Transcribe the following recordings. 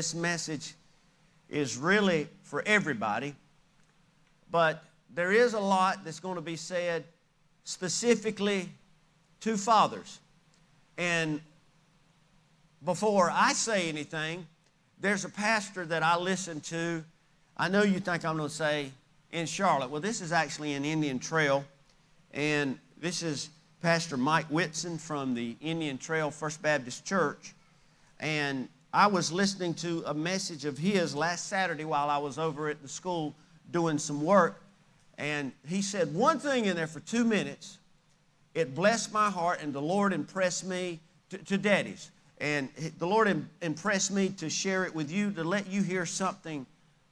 This message is really for everybody, but there is a lot that's going to be said specifically to fathers. And before I say anything, there's a pastor that I listen to. I know you think I'm going to say in Charlotte. Well, this is actually in Indian Trail, and this is Pastor Mike Whitson from the Indian Trail First Baptist Church. And I was listening to a message of his last Saturday while I was over at the school doing some work. And he said one thing in there for two minutes. It blessed my heart, and the Lord impressed me to, to daddies. And the Lord impressed me to share it with you, to let you hear something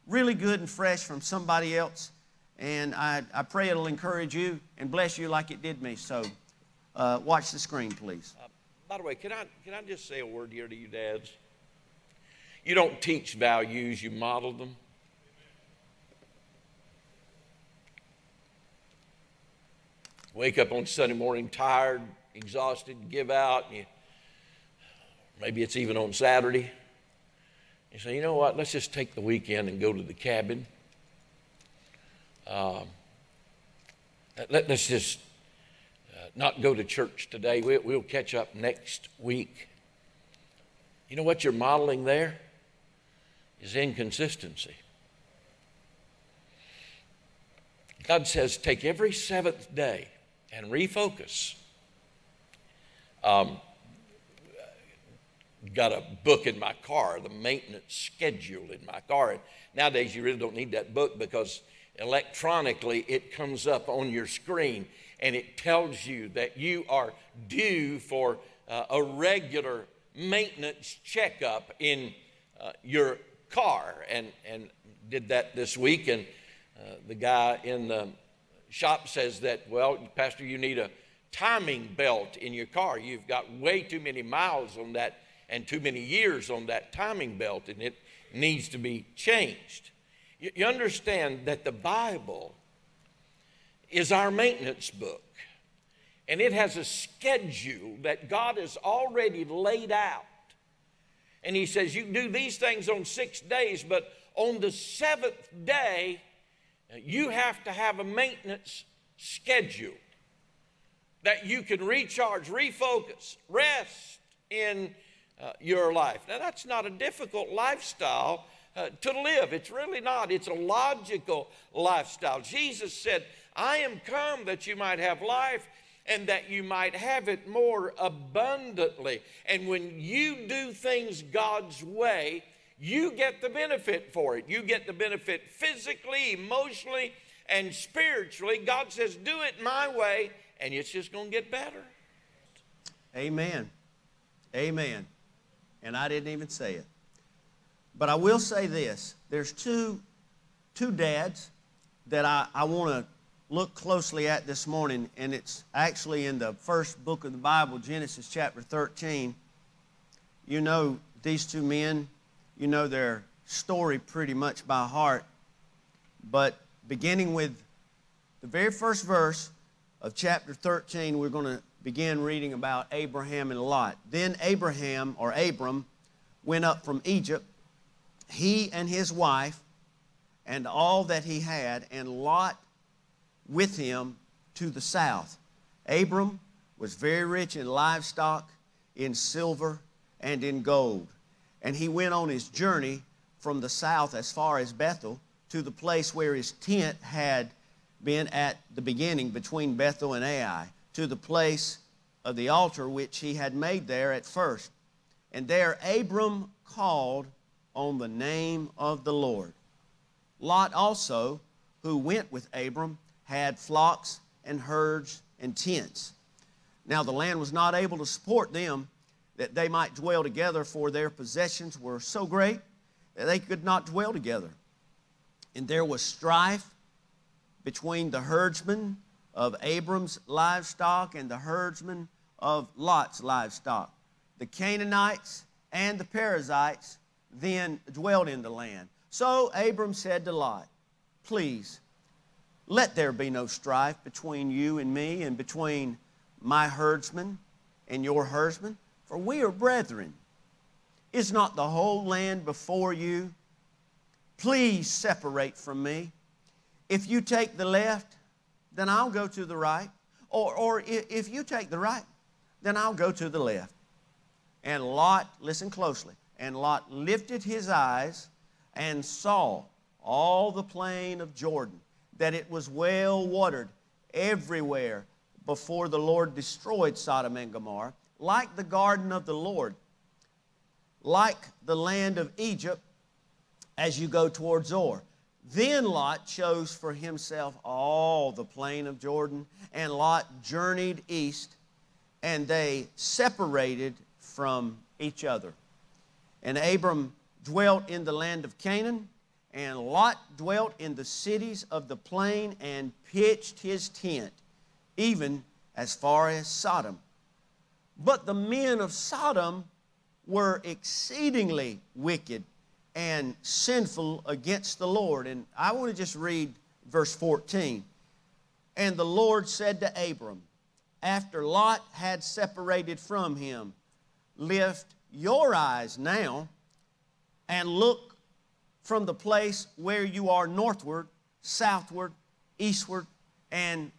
really good and fresh from somebody else. And I, I pray it'll encourage you and bless you like it did me. So uh, watch the screen, please. Uh, by the way, can I, can I just say a word here to you, dads? You don't teach values, you model them. Wake up on Sunday morning tired, exhausted, give out, you, maybe it's even on Saturday. You say, you know what, let's just take the weekend and go to the cabin. Um, let, us just uh, not go to church today. We, we'll catch up next week. You know what you're modeling there? Is inconsistency. God says, take every seventh day and refocus. Um, got a book in my car, the maintenance schedule in my car. And nowadays, you really don't need that book because electronically it comes up on your screen and it tells you that you are due for uh, a regular maintenance checkup in uh, your car. And, and did that this week. And uh, the guy in the shop says that, well, Pastor, you need a timing belt in your car. You've got way too many miles on that and too many years on that timing belt, and it needs to be changed. You, you understand that the Bible is our maintenance book, and it has a schedule that God has already laid out. And He says, You do these things on six days, but on the seventh day, you have to have a maintenance schedule that you can recharge, refocus, rest in uh, your life. Now, that's not a difficult lifestyle uh, to live. It's really not. It's a logical lifestyle. Jesus said, I am come that you might have life and that you might have it more abundantly. And when you do things God's way, you get the benefit for it. You get the benefit physically, emotionally, and spiritually. God says, Do it my way, and it's just going to get better. Amen. Amen and I didn't even say it. But I will say this there's two, two dads that I, I want to look closely at this morning, and it's actually in the first book of the Bible, Genesis chapter 13. You know these two men, you know their story pretty much by heart, but beginning with the very first verse of chapter 13, we're going to begin reading about Abraham and Lot. Then Abraham, or Abram, went up from Egypt, he and his wife, and all that he had, and Lot with him to the south. Abram was very rich in livestock, in silver, and in gold. And he went on his journey from the south as far as Bethel to the place where his tent had been at the beginning between Bethel and Ai to the place of the altar which he had made there at first. And there Abram called on the name of the Lord. Lot also, who went with Abram, had flocks and herds and tents. Now the land was not able to support them that they might dwell together, for their possessions were so great that they could not dwell together. And there was strife between the herdsmen of Abram's livestock and the herdsmen of Lot's livestock. The Canaanites and the Perizzites then dwelled in the land. So Abram said to Lot, Please, let there be no strife between you and me and between my herdsmen and your herdsmen, for we are brethren. Is not the whole land before you? Please separate from me. If you take the left, then I'll go to the right. Or, or if you take the right, then I'll go to the left. And Lot, listen closely, and Lot lifted his eyes and saw all the plain of Jordan, that it was well watered everywhere before the Lord destroyed Sodom and Gomorrah, like the garden of the Lord, like the land of Egypt as you go toward Zoar. Then Lot chose for himself all the plain of Jordan, and Lot journeyed east, and they separated from each other. And Abram dwelt in the land of Canaan, and Lot dwelt in the cities of the plain and pitched his tent, even as far as Sodom. But the men of Sodom were exceedingly wicked and sinful against the Lord. And I want to just read verse 14. And the Lord said to Abram, after Lot had separated from him, Lift your eyes now and look from the place where you are northward, southward, eastward, and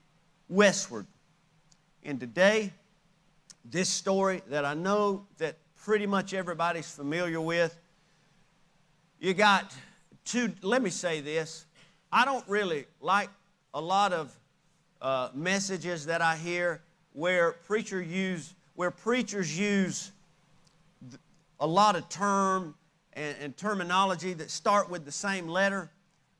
westward. And today, this story that I know that pretty much everybody's familiar with, you got two, let me say this. I don't really like a lot of uh, messages that I hear where preacher use where preachers use a lot of term and, and, terminology that start with the same letter.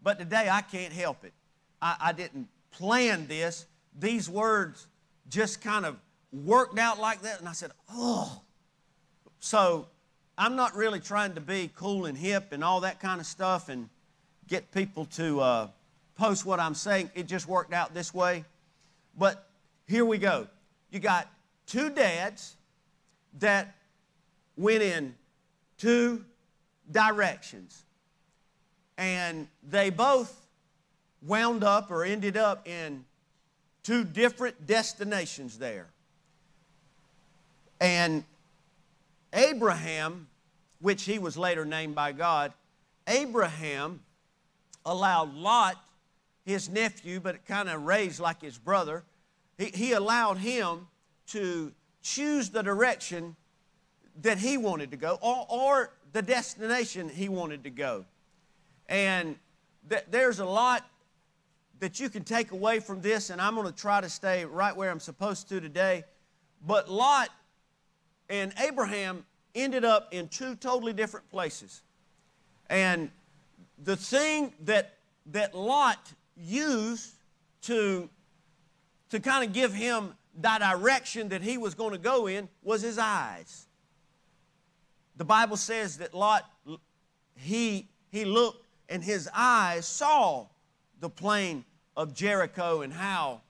But today I can't help it. I, I didn't plan this. These words just kind of worked out like that, and I said, oh. So I'm not really trying to be cool and hip and all that kind of stuff and get people to uh, post what I'm saying. It just worked out this way. But here we go. You got two dads that went in two directions. And they both wound up or ended up in two different destinations there. And Abraham, which he was later named by God, Abraham allowed Lot, his nephew, but kind of raised like his brother, he, he allowed him to choose the direction that he wanted to go or, or the destination he wanted to go. And th- there's a lot that you can take away from this, and I'm going to try to stay right where I'm supposed to today. But Lot and Abraham ended up in two totally different places. And the thing that, that Lot used to, to kind of give him the direction that he was going to go in was his eyes. The Bible says that Lot, he, he looked and his eyes saw the plain of Jericho and how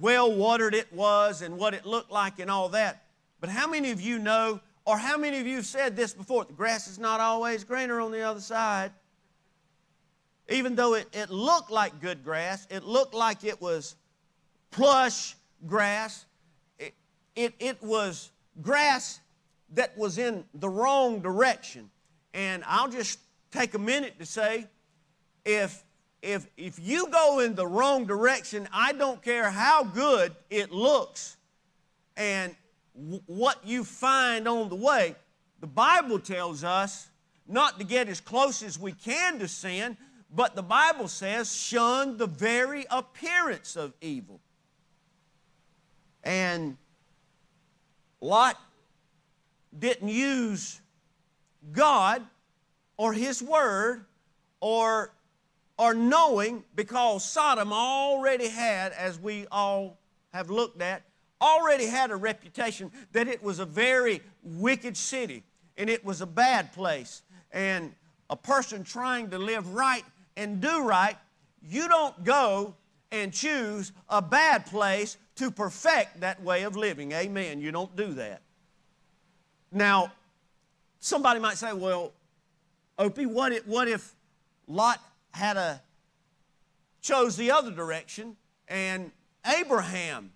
well watered it was and what it looked like and all that. But how many of you know, or how many of you have said this before? The grass is not always greener on the other side. Even though it, it looked like good grass, it looked like it was plush grass, it, it, it was grass that was in the wrong direction. And I'll just take a minute to say if, if, if you go in the wrong direction, I don't care how good it looks and w- what you find on the way, the Bible tells us not to get as close as we can to sin, but the Bible says shun the very appearance of evil. And Lot didn't use God or His Word or, or knowing because Sodom already had, as we all have looked at, already had a reputation that it was a very wicked city and it was a bad place. And a person trying to live right and do right, you don't go and choose a bad place to perfect that way of living. Amen. You don't do that. Now, somebody might say, well, Opie, what if, what if Lot had a chose the other direction and Abraham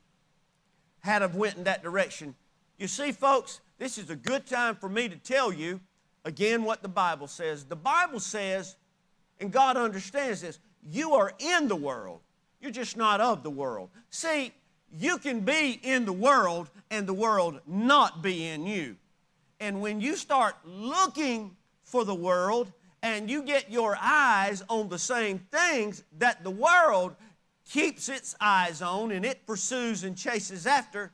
had have went in that direction? You see, folks, this is a good time for me to tell you again what the Bible says. The Bible says, and God understands this, you are in the world. You're just not of the world. See, you can be in the world and the world not be in you. And when you start looking for the world and you get your eyes on the same things that the world keeps its eyes on and it pursues and chases after,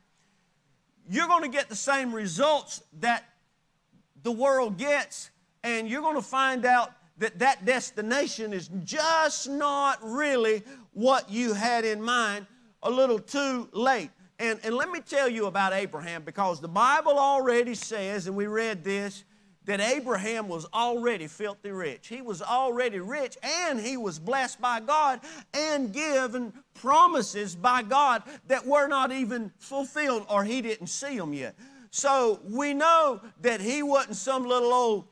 you're going to get the same results that the world gets, and you're going to find out that that destination is just not really what you had in mind a little too late. And, and let me tell you about Abraham because the Bible already says, and we read this, that Abraham was already filthy rich. He was already rich and he was blessed by God and given promises by God that were not even fulfilled or he didn't see them yet. So we know that he wasn't some little old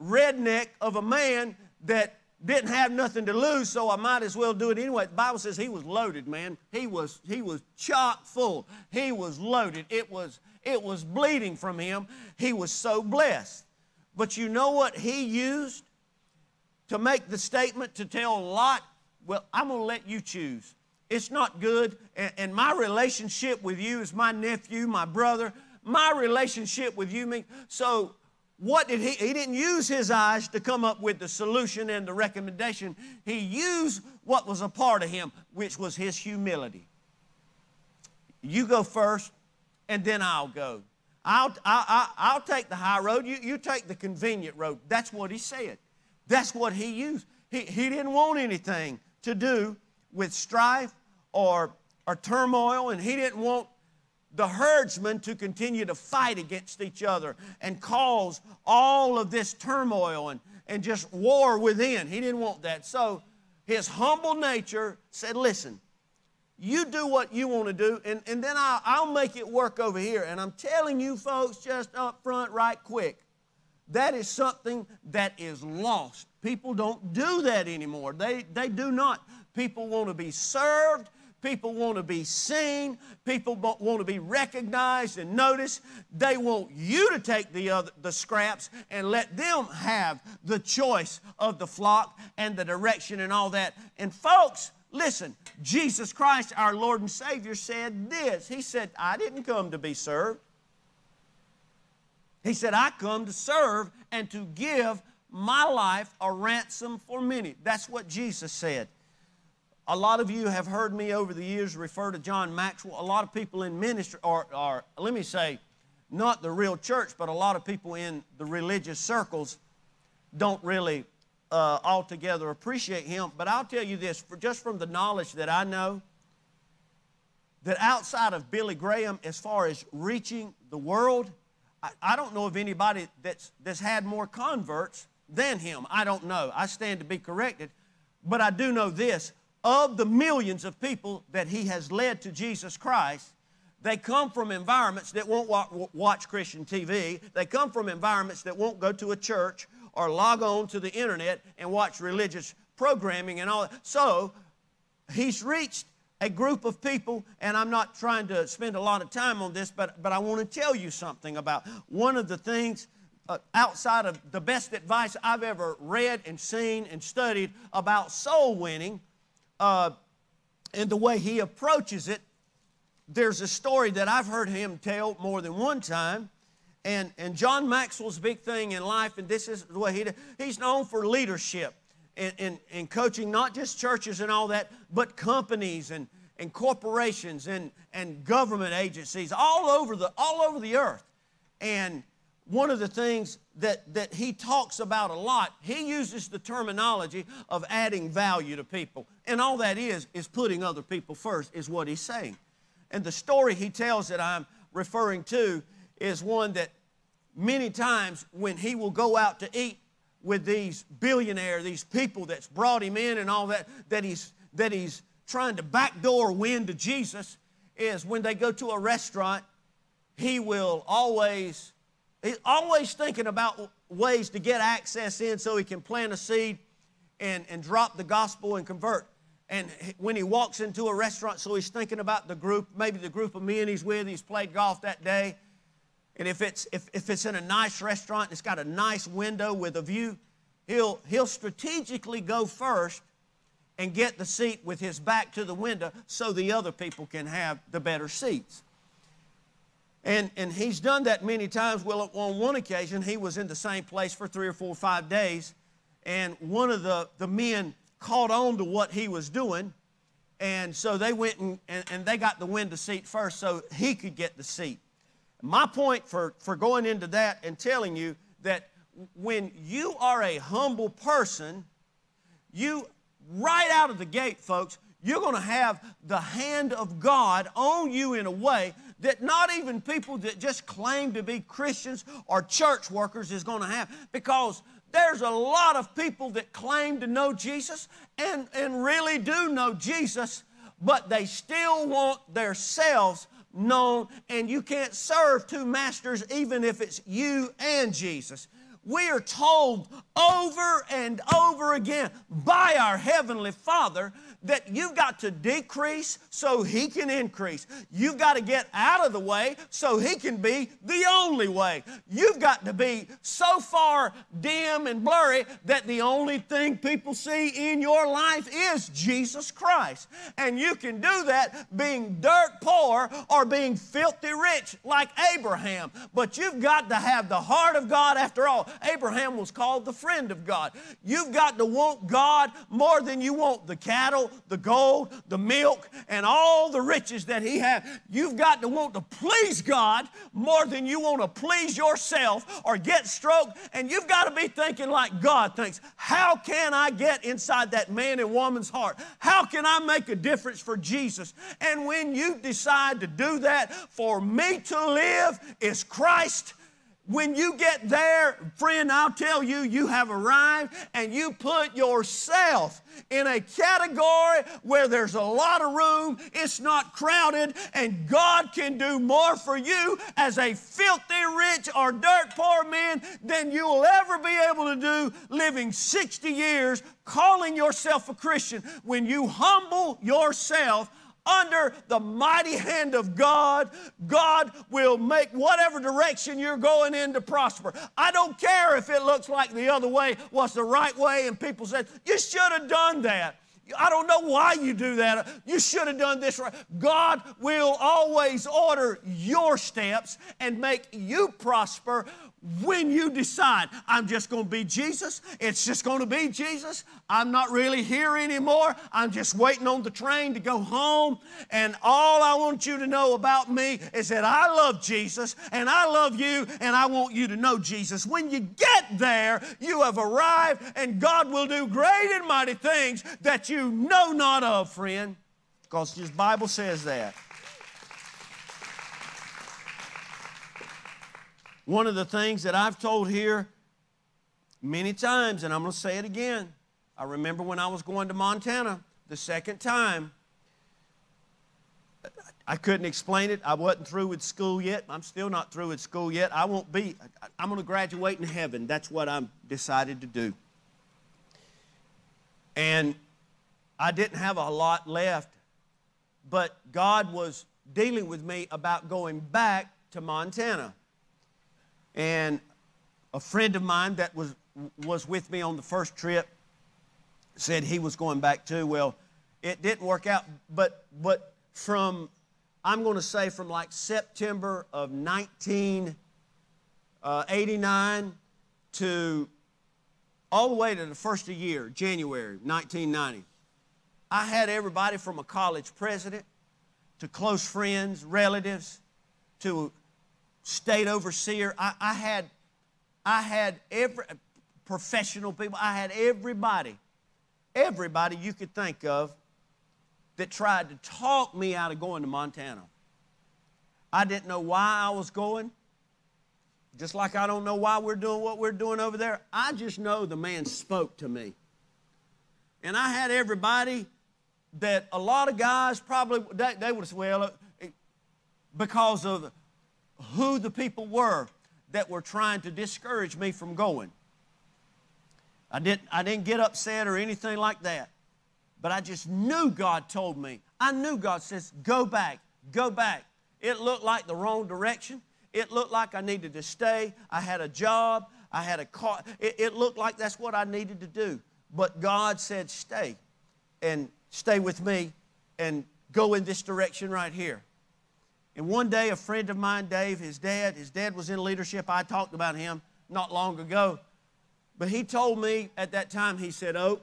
redneck of a man that didn't have nothing to lose, so I might as well do it anyway. The Bible says he was loaded, man. He was he was chock full. He was loaded. It was it was bleeding from him. He was so blessed. But you know what he used to make the statement to tell Lot, well, I'm going to let you choose. It's not good. And, and, my relationship with you is my nephew, my brother. My relationship with you, me. So what did he? He didn't use his eyes to come up with the solution and the recommendation. He used what was a part of him, which was his humility. You go first, and then I'll go. I'll, I'll, I'll take the high road, you, you take the convenient road. That's what he said. That's what he used. He, he didn't want anything to do with strife or, or turmoil, and he didn't want the herdsmen to continue to fight against each other and cause all of this turmoil and, and just war within. He didn't want that. So his humble nature said, Listen, you do what you want to do, and, and then I'll, I'll make it work over here. And I'm telling you folks just up front, right quick, that is something that is lost. People don't do that anymore. They, they do not. People want to be served. People want to be seen. People want to be recognized and noticed. They want you to take the, other, the scraps and let them have the choice of the flock and the direction and all that. And folks, listen, Jesus Christ, our Lord and Savior, said this. He said, I didn't come to be served. He said, I come to serve and to give my life a ransom for many. That's what Jesus said. A lot of you have heard me over the years refer to John Maxwell. A lot of people in ministry, or, let me say, not the real church, but a lot of people in the religious circles don't really uh, altogether appreciate him. But I'll tell you this, just from the knowledge that I know, that outside of Billy Graham, as far as reaching the world, I, I don't know of anybody that's, that's had more converts than him. I don't know. I stand to be corrected. But I do know this of the millions of people that he has led to Jesus Christ, they come from environments that won't watch Christian TV. They come from environments that won't go to a church or log on to the internet and watch religious programming and all that. So he's reached a group of people, and I'm not trying to spend a lot of time on this, but, but I want to tell you something about one of the things uh, outside of the best advice I've ever read and seen and studied about soul winning uh, and the way he approaches it. There's a story that I've heard him tell more than one time. And, and John Maxwell's big thing in life, and this is the way he he's known for leadership and, and, and coaching not just churches and all that, but companies and, and corporations and, and government agencies all over the, all over the earth. And one of the things that, that he talks about a lot, he uses the terminology of adding value to people. And all that is, is putting other people first, is what he's saying. And the story he tells that I'm referring to is one that many times when he will go out to eat with these billionaire, these people that's brought him in and all that, that he's, that he's trying to backdoor win to Jesus, is when they go to a restaurant, he will always, he's always thinking about ways to get access in so he can plant a seed and, and drop the gospel and convert. And when he walks into a restaurant, so he's thinking about the group, maybe the group of men he's with, he's played golf that day, And if it's, if, if it's in a nice restaurant, it's got a nice window with a view, he'll, he'll strategically go first and get the seat with his back to the window so the other people can have the better seats. And, and he's done that many times. Well, on one occasion, he was in the same place for three or four or five days, and one of the, the men caught on to what he was doing, and so they went and, and, and they got the window seat first so he could get the seat. My point for, for going into that and telling you that when you are a humble person, you, right out of the gate, folks, you're going to have the hand of God on you in a way that not even people that just claim to be Christians or church workers is going to have. Because there's a lot of people that claim to know Jesus and, and really do know Jesus, but they still want themselves known, and you can't serve two masters even if it's you and Jesus. We are told over and over again by our Heavenly Father that you've got to decrease so He can increase. You've got to get out of the way so He can be the only way. You've got to be so far dim and blurry that the only thing people see in your life is Jesus Christ. And you can do that being dirt poor or being filthy rich like Abraham. But you've got to have the heart of God after all. Abraham was called the friend of God. You've got to want God more than you want the cattle, the gold, the milk, and all the riches that He has. You've got to want to please God more than you want to please yourself or get stroked. And you've got to be thinking like God thinks. How can I get inside that man and woman's heart? How can I make a difference for Jesus? And when you decide to do that, for me to live is Christ when you get there, friend, I'll tell you, you have arrived and you put yourself in a category where there's a lot of room, it's not crowded, and God can do more for you as a filthy rich or dirt poor man than you will ever be able to do living 60 years calling yourself a Christian. When you humble yourself, under the mighty hand of God, God will make whatever direction you're going in to prosper. I don't care if it looks like the other way was the right way and people said, You should have done that. I don't know why you do that. You should have done this right. God will always order your steps and make you prosper when you decide, I'm just going to be Jesus, it's just going to be Jesus, I'm not really here anymore, I'm just waiting on the train to go home, and all I want you to know about me is that I love Jesus, and I love you, and I want you to know Jesus. When you get there, you have arrived, and God will do great and mighty things that you know not of, friend, because His Bible says that. One of the things that I've told here many times, and I'm going to say it again. I remember when I was going to Montana the second time, I couldn't explain it. I wasn't through with school yet. I'm still not through with school yet. I won't be. I'm going to graduate in heaven. That's what I'm decided to do. And I didn't have a lot left, but God was dealing with me about going back to Montana. And a friend of mine that was, was with me on the first trip said he was going back too. Well, it didn't work out, but, but from, I'm going to say from like September of 1989 uh, to all the way to the first of the year, January 1990, I had everybody from a college president to close friends, relatives, to state overseer. I, I had, I had every professional people. I had everybody, everybody you could think of that tried to talk me out of going to Montana. I didn't know why I was going. Just like I don't know why we're doing what we're doing over there. I just know the man spoke to me. And I had everybody that a lot of guys probably, they, they would said, well, because of who the people were that were trying to discourage me from going. I didn't, I didn't get upset or anything like that. But I just knew God told me. I knew God says, go back, go back. It looked like the wrong direction. It looked like I needed to stay. I had a job. I had a car. It, it looked like that's what I needed to do. But God said, stay and stay with me and go in this direction right here. And one day, a friend of mine, Dave, his dad, his dad was in leadership. I talked about him not long ago. But he told me at that time, he said, Oh,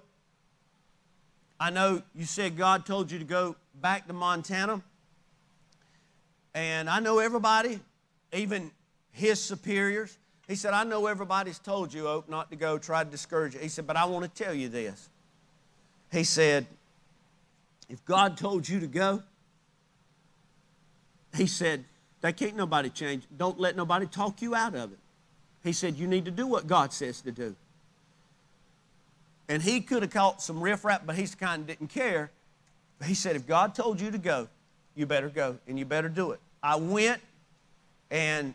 I know you said God told you to go back to Montana. And I know everybody, even his superiors. He said, I know everybody's told you, Oak, not to go, try to discourage you. He said, but I want to tell you this. He said, if God told you to go, he said, they can't nobody change. Don't let nobody talk you out of it. He said, you need to do what God says to do. And he could have caught some riffraff, but he's kind of didn't care. But he said, if God told you to go, you better go and you better do it. I went and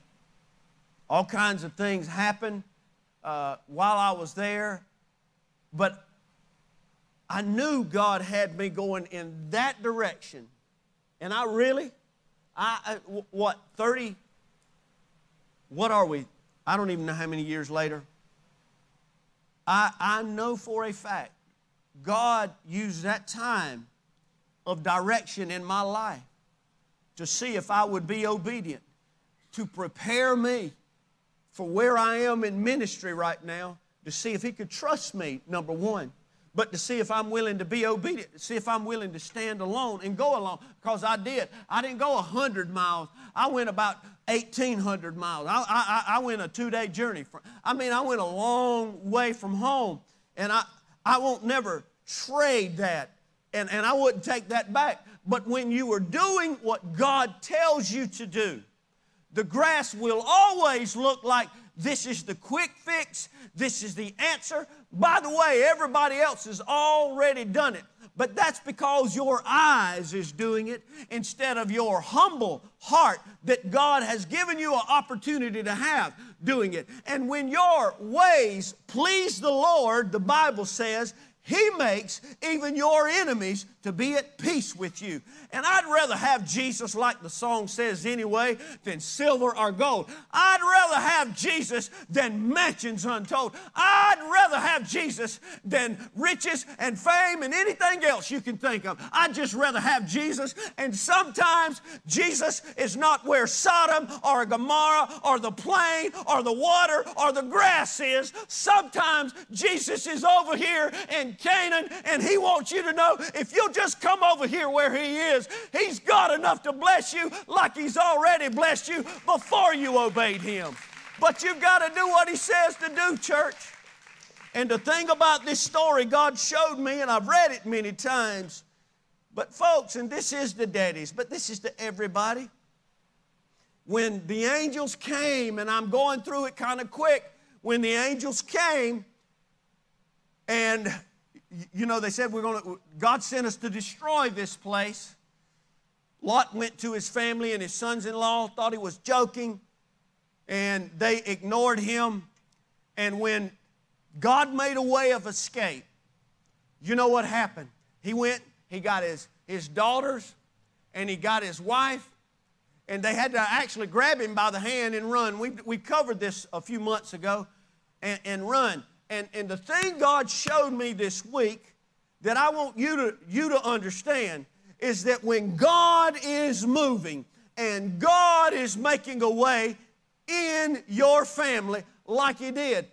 all kinds of things happened uh, while I was there, but I knew God had me going in that direction. And I really, I, what, 30, what are we? I don't even know how many years later. I, I know for a fact God used that time of direction in my life to see if I would be obedient, to prepare me for where I am in ministry right now, to see if He could trust me, number one, but to see if I'm willing to be obedient, see if I'm willing to stand alone and go alone. Because I did. I didn't go 100 miles, I went about 1,800 miles. I, I, I went a two day journey. From, I mean, I went a long way from home, and I, I won't never trade that, and, and I wouldn't take that back. But when you are doing what God tells you to do, the grass will always look like this is the quick fix, this is the answer. By the way, everybody else has already done it. But that's because your eyes is doing it instead of your humble heart that God has given you an opportunity to have doing it. And when your ways please the Lord, the Bible says, he makes even your enemies to be at peace with you. And I'd rather have Jesus, like the song says anyway, than silver or gold. I'd rather have Jesus than mansions untold. I'd rather have Jesus than riches and fame and anything else you can think of. I'd just rather have Jesus. And sometimes Jesus is not where Sodom or Gomorrah or the plain or the water or the grass is. Sometimes Jesus is over here in Canaan and He wants you to know if just come over here where He is, He's got enough to bless you like He's already blessed you before you obeyed Him. But you've got to do what He says to do, church. And the thing about this story, God showed me, and I've read it many times. But, folks, and this is the daddies, but this is to everybody. When the angels came, and I'm going through it kind of quick, when the angels came, and you know, they said we're going to, God sent us to destroy this place. Lot went to his family and his sons in law, thought he was joking, and they ignored him. And when God made a way of escape, you know what happened? He went, he got his, his daughters, and he got his wife, and they had to actually grab him by the hand and run. We, we covered this a few months ago and, and run. And, and the thing God showed me this week that I want you to, you to understand is that when God is moving and God is making a way in your family like He did,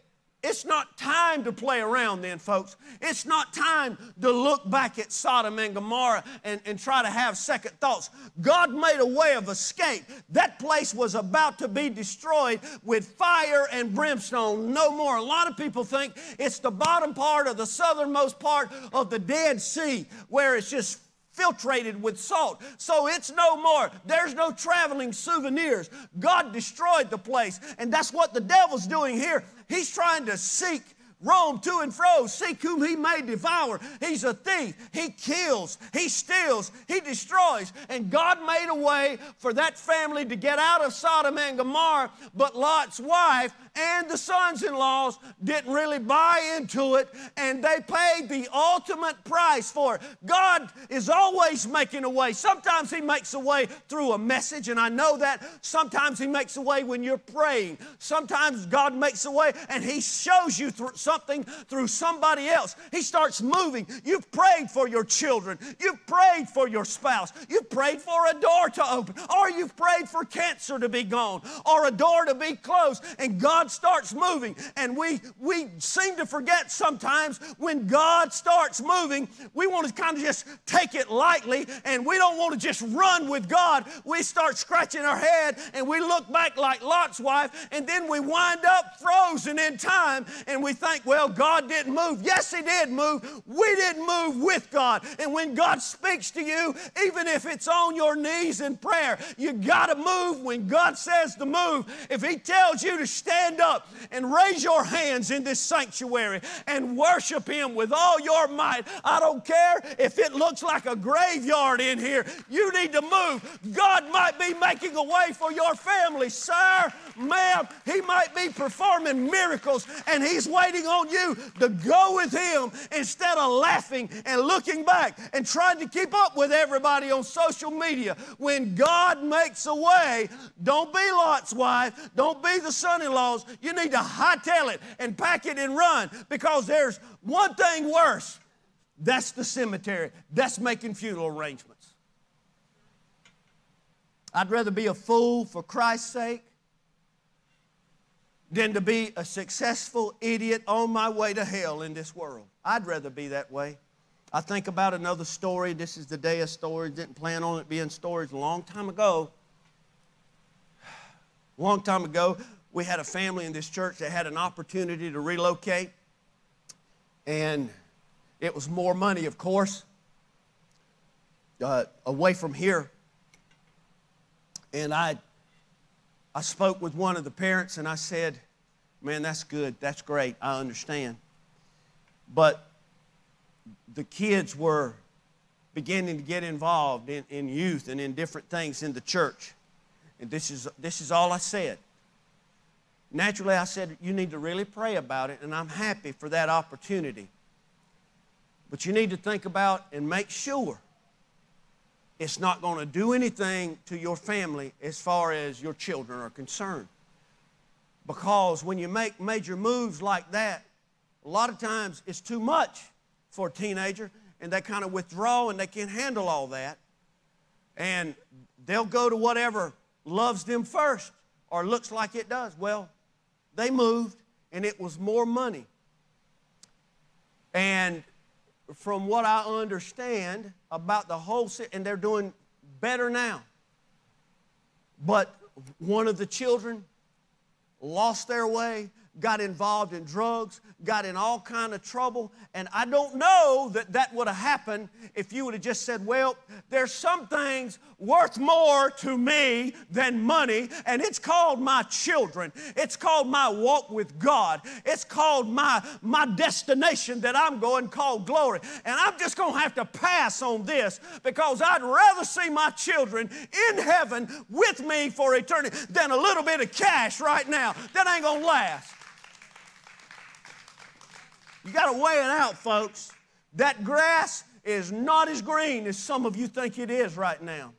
it's not time to play around then, folks. It's not time to look back at Sodom and Gomorrah and, and try to have second thoughts. God made a way of escape. That place was about to be destroyed with fire and brimstone. No more. A lot of people think it's the bottom part of the southernmost part of the Dead Sea where it's just filtrated with salt. So it's no more. There's no traveling souvenirs. God destroyed the place. And that's what the devil's doing here. He's trying to seek roam to and fro, seek whom he may devour. He's a thief. He kills, he steals, he destroys. And God made a way for that family to get out of Sodom and Gomorrah, but Lot's wife and the sons in laws didn't really buy into it, and they paid the ultimate price for it. God is always making a way. Sometimes He makes a way through a message, and I know that. Sometimes He makes a way when you're praying. Sometimes God makes a way and He shows you through something through somebody else. He starts moving. You've prayed for your children, you've prayed for your spouse, you've prayed for a door to open, or you've prayed for cancer to be gone, or a door to be closed, and God starts moving. And we, we seem to forget sometimes when God starts moving, we want to kind of just take it lightly and we don't want to just run with God. We start scratching our head and we look back like Lot's wife, and then we wind up frozen in time and we think, well, God didn't move. Yes, He did move. We didn't move with God. And when God speaks to you, even if it's on your knees in prayer, you got to move when God says to move. If He tells you to stand up and raise your hands in this sanctuary and worship Him with all your might, I don't care if it looks like a graveyard in here, you need to move. God might be making a way for your family, sir, ma'am. He might be performing miracles and He's waiting on you to go with Him instead of laughing and looking back and trying to keep up with everybody on social media. When God makes a way, don't be Lot's wife, don't be the son in laws. You need to hightail it and pack it and run because there's one thing worse that's the cemetery, that's making funeral arrangements. I'd rather be a fool for Christ's sake than to be a successful idiot on my way to hell in this world. I'd rather be that way. I think about another story. This is the day of stories. Didn't plan on it being stories a long time ago. Long time ago, we had a family in this church that had an opportunity to relocate. And it was more money, of course, uh, away from here. And I, I spoke with one of the parents and I said, Man, that's good. That's great. I understand. But the kids were beginning to get involved in, in youth and in different things in the church. And this is, this is all I said. Naturally, I said, You need to really pray about it, and I'm happy for that opportunity. But you need to think about and make sure it's not going to do anything to your family as far as your children are concerned. Because when you make major moves like that, a lot of times it's too much for a teenager and they kind of withdraw and they can't handle all that. And they'll go to whatever loves them first or looks like it does. Well, they moved and it was more money. And from what I understand about the whole city, and they're doing better now. But one of the children lost their way, got involved in drugs, got in all kind of trouble, and I don't know that that would have happened if you would have just said, "Well, there's some things worth more to me than money, and it's called my children. It's called my walk with God. It's called my my destination that I'm going called glory. And I'm just going to have to pass on this because I'd rather see my children in heaven with me for eternity than a little bit of cash right now. That ain't going to last." You got to weigh it out, folks. That grass is not as green as some of you think it is right now.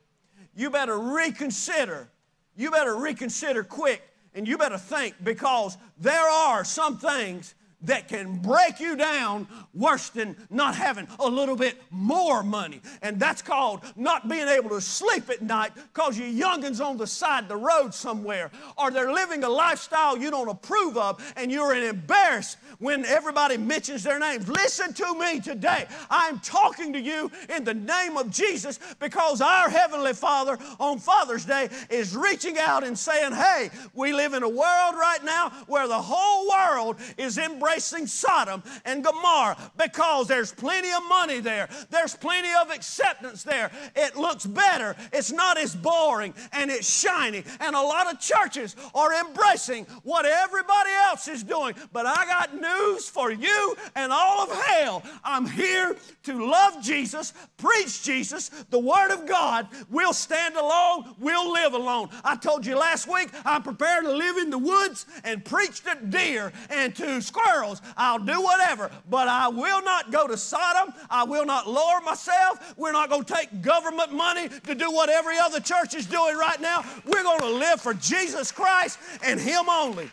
You better reconsider. You better reconsider quick and you better think because there are some things that can break you down worse than not having a little bit more money. And that's called not being able to sleep at night because your youngins on the side of the road somewhere, or they're living a lifestyle you don't approve of, and you're embarrassed when everybody mentions their names. Listen to me today. I'm talking to you in the name of Jesus because our Heavenly Father on Father's Day is reaching out and saying, Hey, we live in a world right now where the whole world is embracing Sodom and Gomorrah because there's plenty of money there, there's plenty of acceptance there. It looks better, it's not as boring, and it's shiny. And a lot of churches are embracing what everybody else is doing. But I got news for you and all of hell. I'm here to love Jesus, preach Jesus, the Word of God. We'll stand alone, we'll live alone. I told you last week, I'm prepared to live in the woods and preach to deer and to squirrels. I'll do whatever, but I will not go to Sodom. I will not lower myself. We're not going to take government money to do what every other church is doing right now. We're going to live for Jesus Christ and Him only.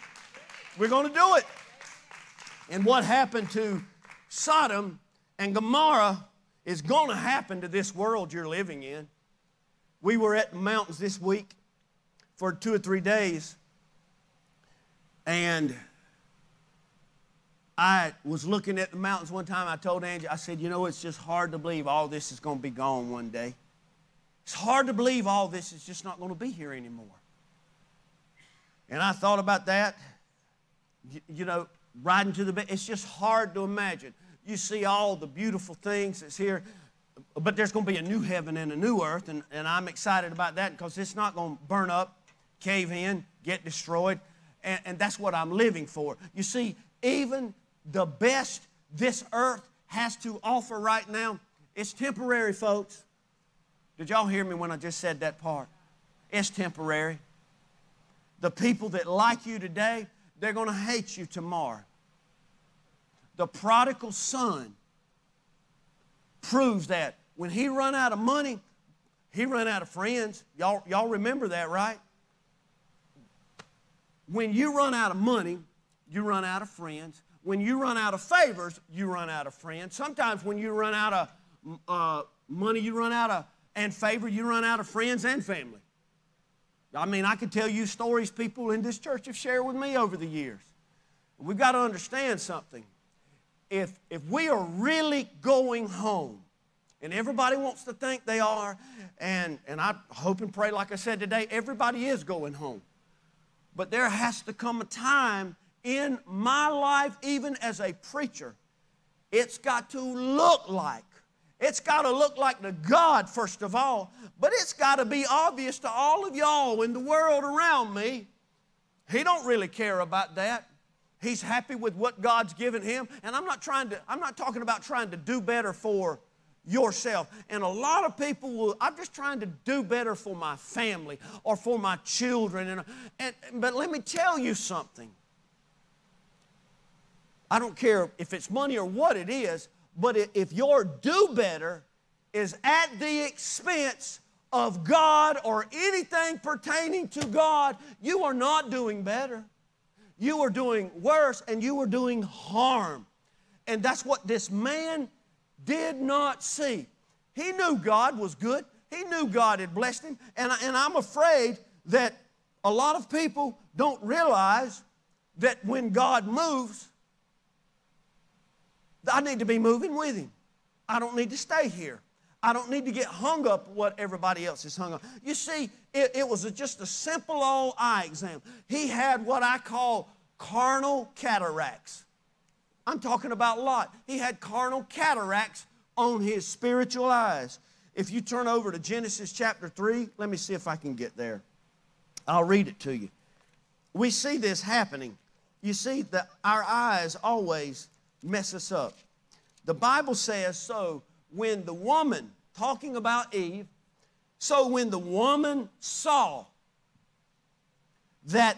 We're going to do it. And what happened to Sodom and Gomorrah is going to happen to this world you're living in. We were at the mountains this week for two or three days, and I was looking at the mountains one time. I told Angie, I said, You know, it's just hard to believe all this is going to be gone one day. It's hard to believe all this is just not going to be here anymore. And I thought about that. You, know, riding to the bed, it's just hard to imagine. You see all the beautiful things that's here, but there's going to be a new heaven and a new earth, and, and I'm excited about that because it's not going to burn up, cave in, get destroyed, and, and that's what I'm living for. You see, even the best this earth has to offer right now, it's temporary, folks. Did y'all hear me when I just said that part? It's temporary. The people that like you today, they're going to hate you tomorrow. The prodigal son proves that. When he run out of money, he run out of friends. Y'all, y'all remember that, right? When you run out of money, you run out of friends. When you run out of favors, you run out of friends. Sometimes when you run out of uh, money, you run out of, and favor, you run out of friends and family. I mean, I could tell you stories people in this church have shared with me over the years. We've got to understand something. If, if we are really going home, and everybody wants to think they are, and, and I hope and pray, like I said today, everybody is going home. But there has to come a time in my life, even as a preacher, it's got to look like it's got to look like to God, first of all, but it's got to be obvious to all of y'all in the world around me. He don't really care about that. He's happy with what God's given him. And I'm not trying to, I'm not talking about trying to do better for yourself. And a lot of people will, I'm just trying to do better for my family or for my children. And, and, but let me tell you something. I don't care if it's money or what it is, but if your do better is at the expense of God or anything pertaining to God, you are not doing better. You are doing worse and you are doing harm. And that's what this man did not see. He knew God was good, he knew God had blessed him. And, and I'm afraid that a lot of people don't realize that when God moves, I need to be moving with Him. I don't need to stay here. I don't need to get hung up what everybody else is hung up. You see, it, it was a, just a simple old eye exam. He had what I call carnal cataracts. I'm talking about Lot. He had carnal cataracts on his spiritual eyes. If you turn over to Genesis chapter 3, let me see if I can get there. I'll read it to you. We see this happening. You see that our eyes always mess us up. The Bible says so when the woman, talking about Eve, so when the woman saw that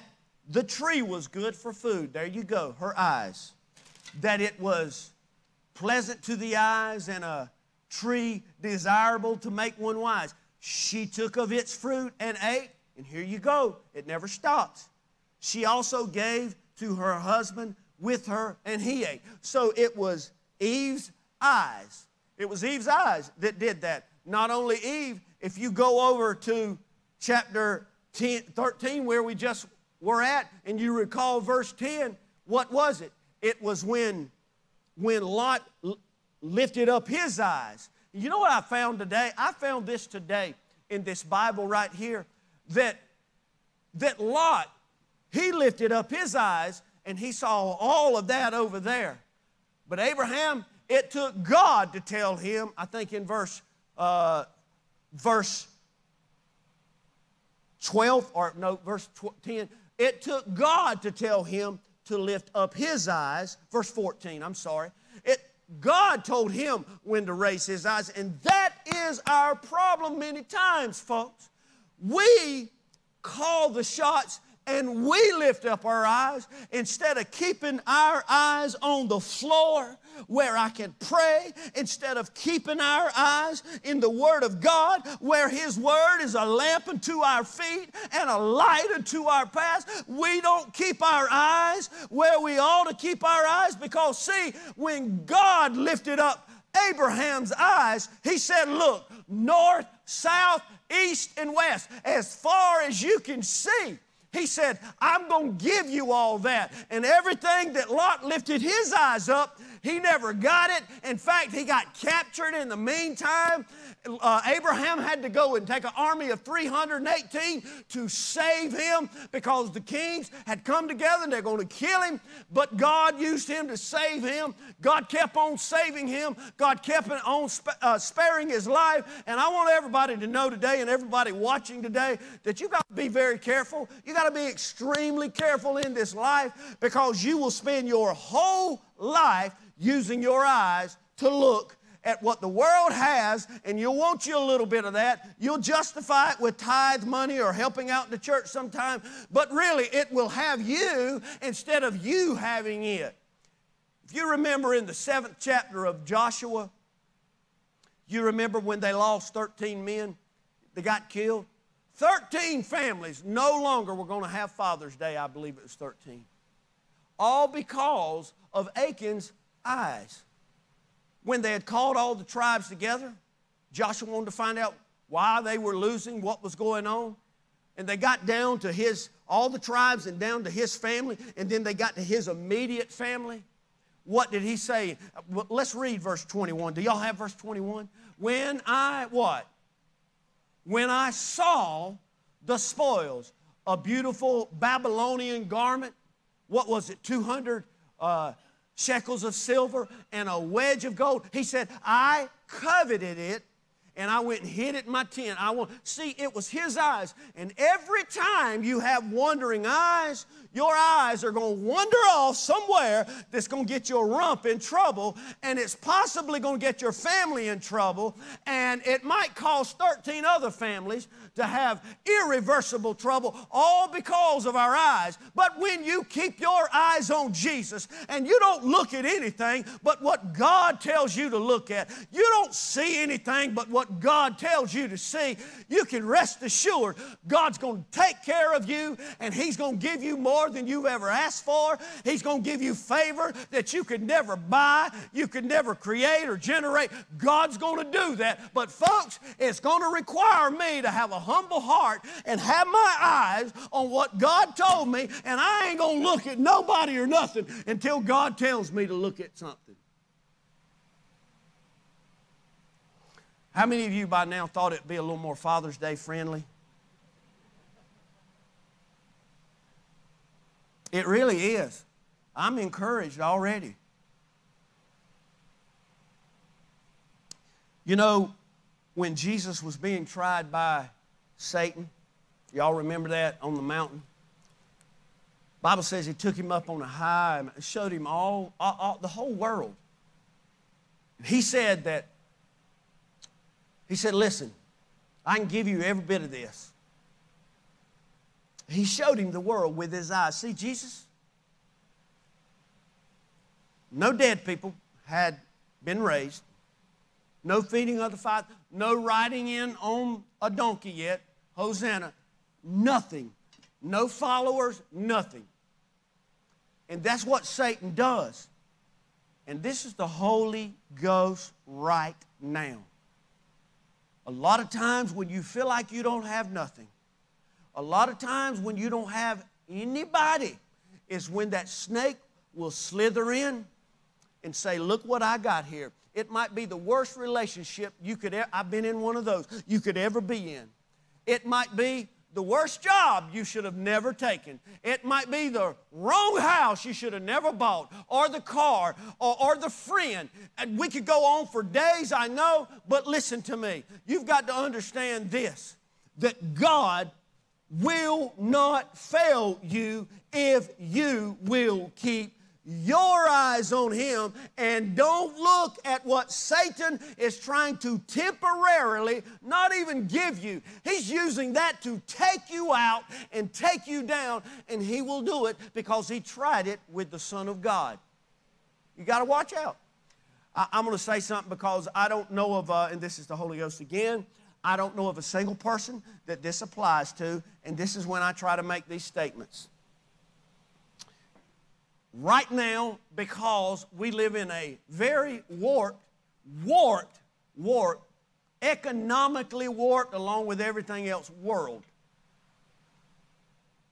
the tree was good for food, there you go, her eyes, that it was pleasant to the eyes and a tree desirable to make one wise. She took of its fruit and ate, and here you go, it never stops. She also gave to her husband with her, and he ate. So it was Eve's eyes. It was Eve's eyes that did that. Not only Eve, if you go over to chapter 10, 13, where we just were at, and you recall verse 10, what was it? It was when, when Lot lifted up his eyes. You know what I found today? I found this today in this Bible right here that, that Lot, he lifted up his eyes and he saw all of that over there. But Abraham, it took God to tell him, I think in verse, uh, verse 12, or no, verse 10, it took God to tell him to lift up his eyes. Verse 14, I'm sorry. It, God told him when to raise his eyes. And that is our problem many times, folks. We call the shots and we lift up our eyes instead of keeping our eyes on the floor where I can pray, instead of keeping our eyes in the Word of God where His Word is a lamp unto our feet and a light unto our path. We don't keep our eyes where we ought to keep our eyes because, see, when God lifted up Abraham's eyes, He said, Look, north, south, east, and west, as far as you can see. He said, I'm going to give you all that. And everything that Lot lifted his eyes up, he never got it. In fact, he got captured in the meantime. Uh, Abraham had to go and take an army of 318 to save him because the kings had come together and they're going to kill him. But God used him to save him. God kept on saving him. God kept on uh, sparing his life. And I want everybody to know today and everybody watching today that you got to be very careful. You got to be extremely careful in this life because you will spend your whole life using your eyes to look at what the world has, and you'll want you a little bit of that. You'll justify it with tithe money or helping out in the church sometime, but really it will have you instead of you having it. If you remember in the seventh chapter of Joshua, you remember when they lost 13 men, they got killed? 13 families no longer were going to have Father's Day, I believe it was 13. All because of Achan's eyes. When they had called all the tribes together, Joshua wanted to find out why they were losing, what was going on. And they got down to his, all the tribes and down to his family, and then they got to his immediate family. What did he say? Let's read verse 21. Do y'all have verse 21? When I, what? When I saw the spoils, a beautiful Babylonian garment, what was it, 200 uh, shekels of silver and a wedge of gold. He said, I coveted it and I went and hid it in my tent. I want see it was his eyes. And every time you have wandering eyes, your eyes are going to wander off somewhere that's going to get your rump in trouble, and it's possibly going to get your family in trouble, and it might cause 13 other families to have irreversible trouble, all because of our eyes. But when you keep your eyes on Jesus and you don't look at anything but what God tells you to look at, you don't see anything but what God tells you to see, you can rest assured God's going to take care of you and He's going to give you more than you've ever asked for. He's going to give you favor that you could never buy, you could never create or generate. God's going to do that. But, folks, it's going to require me to have a humble heart and have my eyes on what God told me, and I ain't going to look at nobody or nothing until God tells me to look at something. How many of you by now thought it'd be a little more Father's Day friendly? It really is. I'm encouraged already. You know, when Jesus was being tried by Satan. Y'all remember that on the mountain? Bible says he took him up on a high and showed him all, all, all the whole world. He said that, he said, listen, I can give you every bit of this. He showed him the world with his eyes. See, Jesus, no dead people had been raised, no feeding of the five, no riding in on a donkey yet. Hosanna. Nothing. No followers, nothing. And that's what Satan does. And this is the Holy Ghost right now. A lot of times when you feel like you don't have nothing, a lot of times when you don't have anybody, is when that snake will slither in and say, Look what I got here. It might be the worst relationship you could ever, I've been in one of those, you could ever be in. It might be the worst job you should have never taken. It might be the wrong house you should have never bought, or the car, or, or, the friend. And we could go on for days, I know, but listen to me. You've got to understand this that God will not fail you if you will keep your eyes on Him and don't look at what Satan is trying to temporarily not even give you. He's using that to take you out and take you down, and He will do it because He tried it with the Son of God. You got to watch out. I, am going to say something because I don't know of, uh, and this is the Holy Ghost again, I don't know of a single person that this applies to, and this is when I try to make these statements right now because we live in a very warped, warped, warped, economically warped, along with everything else, world.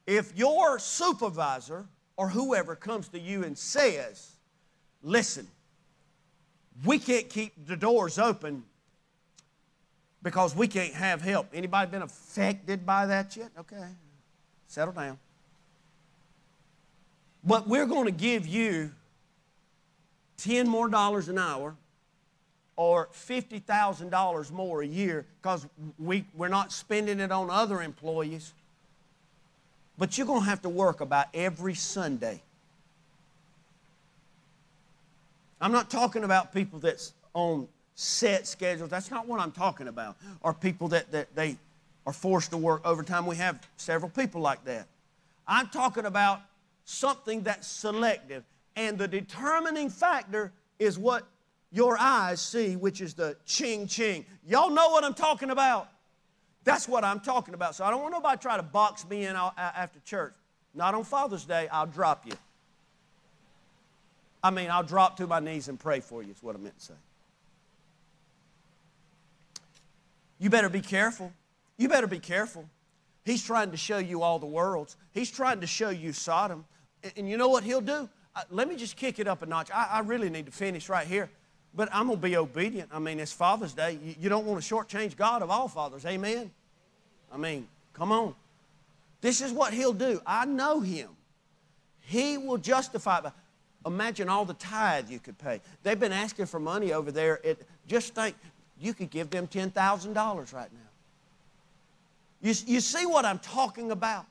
If your supervisor or whoever comes to you and says, listen, we can't keep the doors open because we can't have help. Anybody been affected by that yet? Okay. Settle down. But we're going to give you 10 more dollars an hour or $50,000 more a year because we, we're not spending it on other employees. But you're going to have to work about every Sunday. I'm not talking about people that's on set schedules. That's not what I'm talking about. Or people that, that they are forced to work overtime. We have several people like that. I'm talking about something that's selective. And the determining factor is what your eyes see, which is the ching ching. Y'all know what I'm talking about. That's what I'm talking about. So I don't want nobody to try to box me in after church. Not on Father's Day, I'll drop you. I mean, I'll drop to my knees and pray for you, is what I meant to say. You better be careful. You better be careful. He's trying to show you all the worlds. He's trying to show you Sodom. And you know what he'll do? Uh, let me just kick it up a notch. I, I, really need to finish right here. But I'm going to be obedient. I mean, it's Father's Day. You, you don't want to shortchange God of all fathers. Amen? I mean, come on. This is what he'll do. I know him. He will justify. Imagine all the tithe you could pay. They've been asking for money over there. It, just think, you could give them $10,000 right now. You, you see what I'm talking about?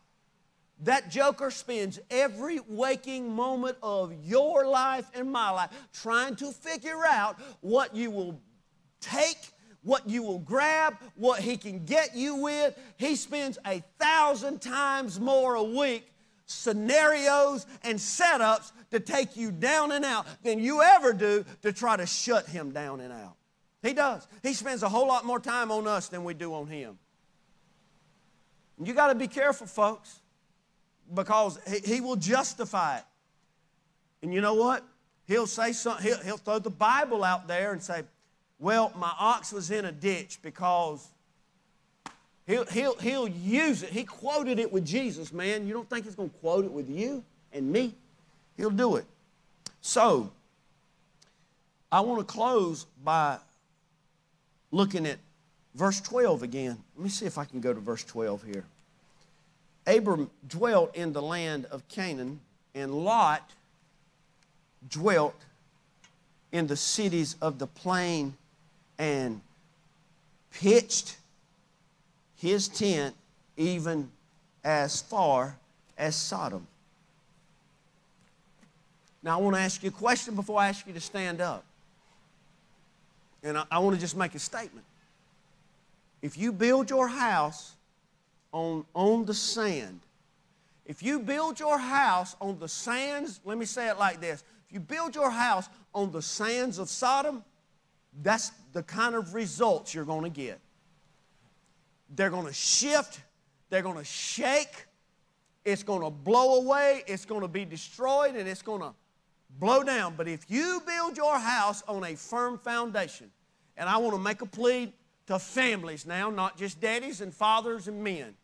That joker spends every waking moment of your life and my life trying to figure out what you will take, what you will grab, what he can get you with. He spends a thousand times more a week scenarios and setups to take you down and out than you ever do to try to shut him down and out. He does. He spends a whole lot more time on us than we do on him. You got to be careful, folks because he, he will justify it. And you know what? He'll say something, he'll, he'll throw the Bible out there and say, Well, my ox was in a ditch because he'll, he'll, he'll use it. He quoted it with Jesus, man. You don't think he's going to quote it with you and me? He'll do it. So, I want to close by looking at verse 12 again. Let me see if I can go to verse 12 here. Abram dwelt in the land of Canaan, and Lot dwelt in the cities of the plain and pitched his tent even as far as Sodom. Now, I want to ask you a question before I ask you to stand up. And I, I want to just make a statement. If you build your house on, on the sand. If you build your house on the sands, let me say it like this if you build your house on the sands of Sodom, that's the kind of results you're going to get. They're going to shift, they're going to shake, it's going to blow away, it's going to be destroyed, and it's going to blow down. But if you build your house on a firm foundation, and I want to make a plea to families now, not just daddies and fathers and men.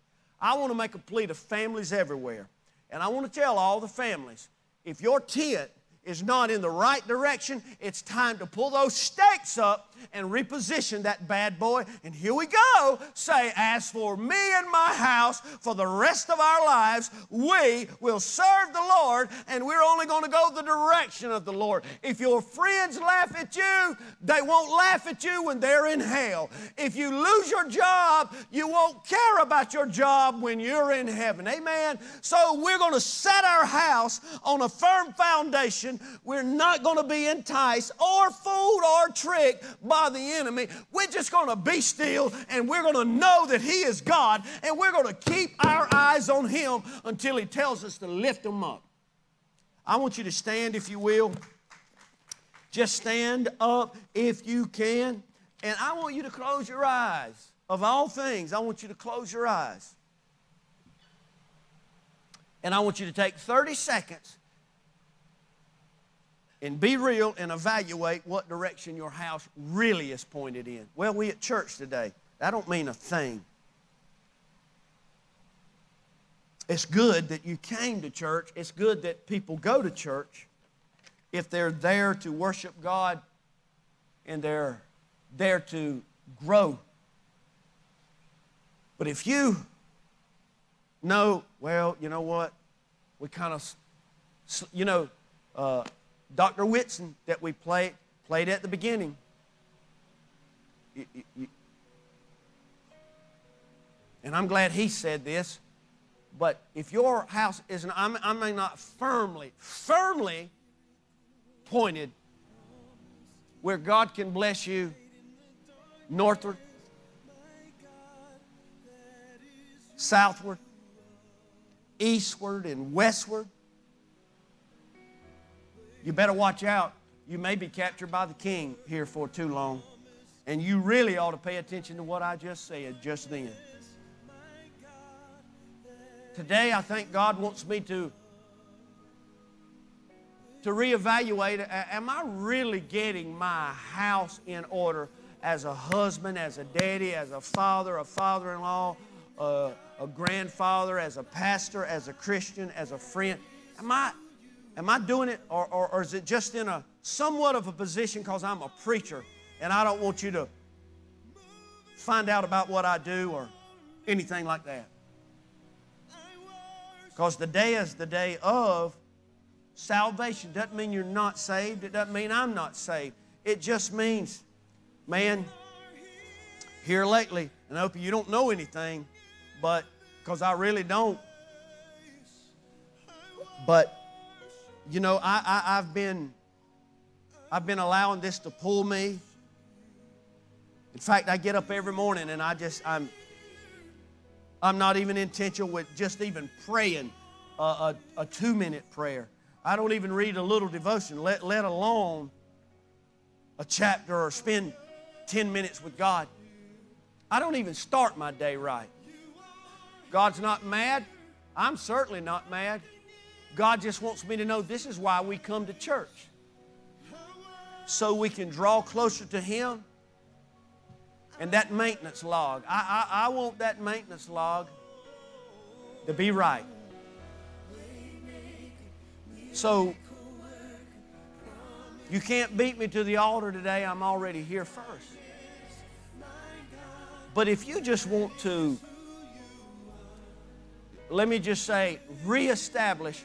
I want to make a plea to families everywhere. And I want to tell all the families if your tent is not in the right direction, it's time to pull those stakes up and reposition that bad boy. And here we go. Say, As for me and my house, for the rest of our lives, we will serve the Lord, and we're only going to go the direction of the Lord. If your friends laugh at you, they won't laugh at you when they're in hell. If you lose your job, you won't care about your job when you're in heaven. Amen. So we're going to set our house on a firm foundation. We're not going to be enticed or fooled or tricked by the enemy. We're just going to be still and we're going to know that He is God and we're going to keep our eyes on Him until He tells us to lift them up. I want you to stand, if you will. Just stand up if you can. And I want you to close your eyes. Of all things, I want you to close your eyes. And I want you to take 30 seconds and be real and evaluate what direction your house really is pointed in. Well, we at church today. That don't mean a thing. It's good that you came to church. It's good that people go to church if they're there to worship God and they're there to grow. But if you know, well, you know what? We kind of, you know, uh, Dr. Whitson that we played, played at the beginning. And I'm glad he said this, but if your house isn't, I may not firmly, firmly pointed where God can bless you northward, southward, eastward, and westward, you better watch out. You may be captured by the king here for too long. And you really ought to pay attention to what I just said just then. Today, I think God wants me to, to reevaluate am I really getting my house in order as a husband, as a daddy, as a father, a father in law, a, uh, a grandfather, as a pastor, as a Christian, as a friend? Am I, Am I doing it, or, or, or is it just in a somewhat of a position because I'm a preacher and I don't want you to find out about what I do or anything like that? Because the day is the day of salvation. Doesn't mean you're not saved. It doesn't mean I'm not saved. It just means, man, here lately, and I hope you don't know anything, but because I really don't. But you know, I, I, have been, I've been allowing this to pull me. In fact, I get up every morning and I just, I'm, I'm not even intentional with just even praying a, a, a two minute prayer. I don't even read a little devotion, let, let alone a chapter or spend 10 minutes with God. I don't even start my day right. God's not mad. I'm certainly not mad. God just wants me to know this is why we come to church. So we can draw closer to Him. And that maintenance log, I, I, I want that maintenance log to be right. So you can't beat me to the altar today. I'm already here first. But if you just want to, let me just say, reestablish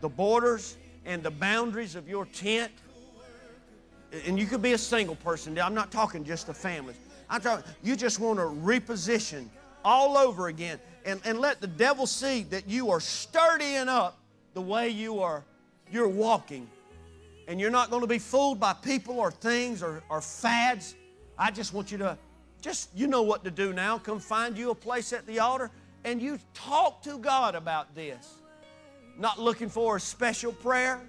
the borders and the boundaries of your tent. And you could be a single person. I'm not talking just a families. I'm talking, you just want to reposition all over again and, and let the devil see that you are sturdying up the way you are you're walking. And you're not going to be fooled by people or things or, or fads. I just want you to just you know what to do now. Come find you a place at the altar and you talk to God about this not looking for a special prayer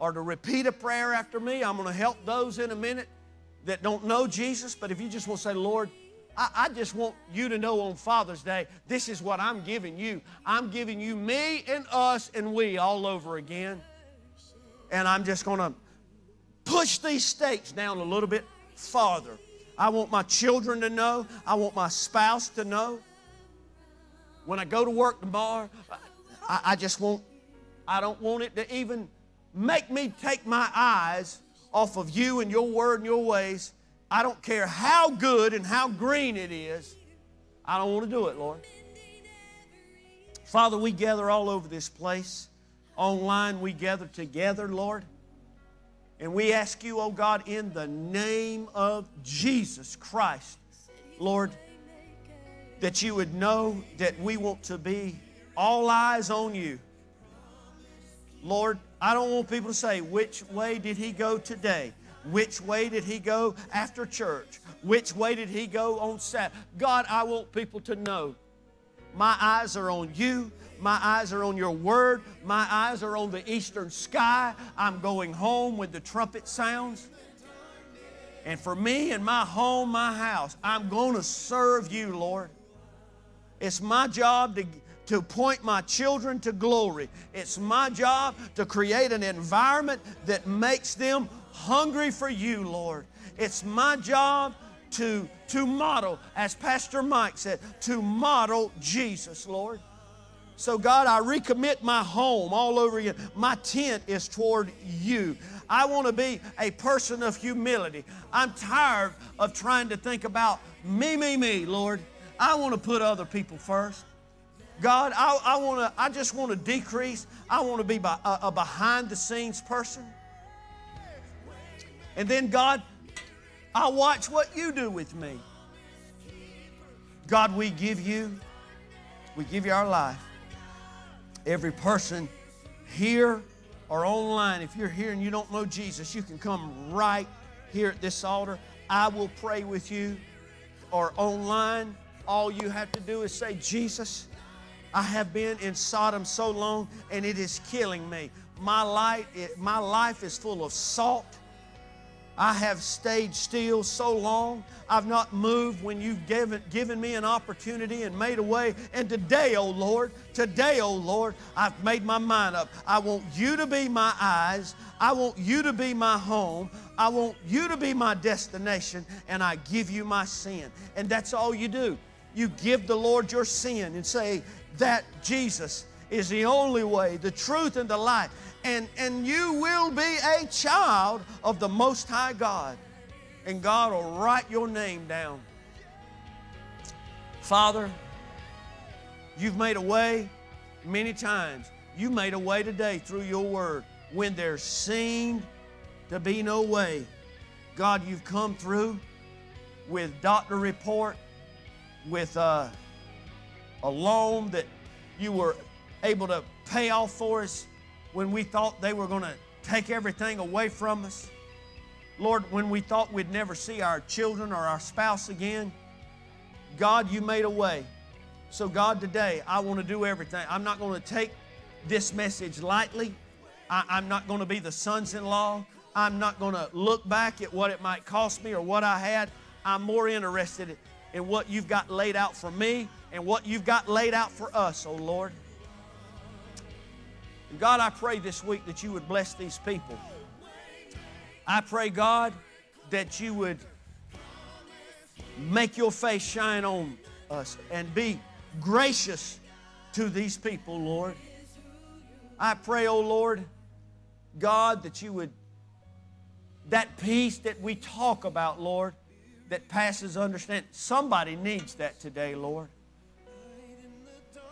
or to repeat a prayer after me. I'm going to help those in a minute that don't know Jesus. But if you just want to say, Lord, I, I, just want you to know on Father's Day, this is what I'm giving you. I'm giving you me and us and we all over again. And I'm just going to push these stakes down a little bit farther. I want my children to know. I want my spouse to know. When I go to work tomorrow, I, I just want, I don't want it to even make me take my eyes off of you and your word and your ways I don't care how good and how green it is, I don't want to do it, Lord. Father, we gather all over this place. Online, we gather together, Lord. And we ask you, oh God, in the name of Jesus Christ, Lord, that you would know that we want to be all eyes on you. Lord, I don't want people to say, which way did he go today? Which way did he go after church? Which way did he go on Sabbath? God, I want people to know my eyes are on you. My eyes are on your word. My eyes are on the eastern sky. I'm going home when the trumpet sounds. And for me and my home, my house, I'm going to serve you, Lord. It's my job to, to point my children to glory. It's my job to create an environment that makes them hungry for you, Lord. It's my job to, to model, as Pastor Mike said, to model Jesus, Lord. So, God, I recommit my home all over again. My tent is toward you. I want to be a person of humility. I'm tired of trying to think about me, me, me, Lord. I want to put other people first. God, I, I, wanna, I just want to decrease. I want to be by, a, a behind the scenes person. And then, God, I watch what you do with me. God, we give you, we give you our life every person here or online, if you're here and you don't know Jesus, you can come right here at this altar. I will pray with you. Or online, all you have to do is say, Jesus, I have been in Sodom so long and it is killing me. My, light, it, my life is full of salt I have stayed still so long. I've not moved when you've given, given me an opportunity and made a way. And today, oh Lord, today, oh Lord, I've made my mind up. I want you to be my eyes. I want you to be my home. I want you to be my destination. And I give you my sin. And that's all you do. You give the Lord your sin and say, That Jesus is the only way, the truth, and the life and, and you will be a child of the Most High God. And God will write your name down. Father, you've made a way many times. You made a way today through your word. When there seemed to be no way, God, you've come through with doctor report, with uh, a loan that you were able to pay off for us when we thought they were going to take everything away from us. Lord, when we thought we'd never see our children or our spouse again, God, you made a way. So, God, today I want to do everything. I'm not going to take this message lightly. I, am not going to be the sons in law. I'm not going to look back at what it might cost me or what I had. I'm more interested in what you've got laid out for me and what you've got laid out for us, oh Lord. And God, I pray this week that you would bless these people. I pray, God, that you would make your face shine on us and be gracious to these people, Lord. I pray, oh Lord, God, that you would, that peace that we talk about, Lord, that passes understanding, somebody needs that today, Lord.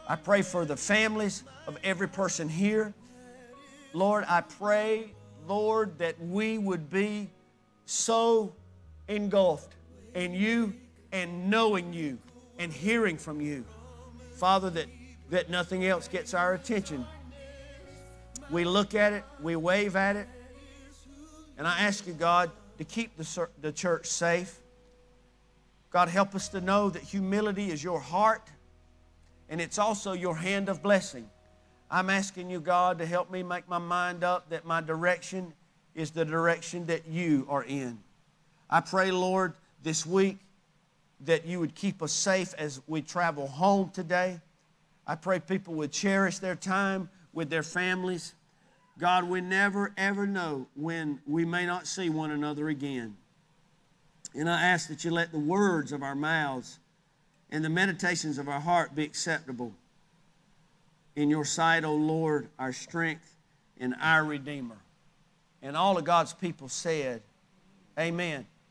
I pray for the families of every person here. Lord, I pray, Lord, that we would be so engulfed in you and knowing you and hearing from you. Father, that, that nothing else gets our attention. We look at it, we wave at it, and I ask you, God, to keep the, the church safe. God, help us to know that humility is your heart and it's also your hand of blessing. I'm asking you, God, to help me make my mind up that my direction is the direction that you are in. I pray, Lord, this week that you would keep us safe as we travel home today. I pray people would cherish their time with their families. God, we never ever know when we may not see one another again. And I ask that you let the words of our mouths and the meditations of our heart be acceptable in your sight, O Lord, our strength and our Redeemer. And all of God's people said, Amen.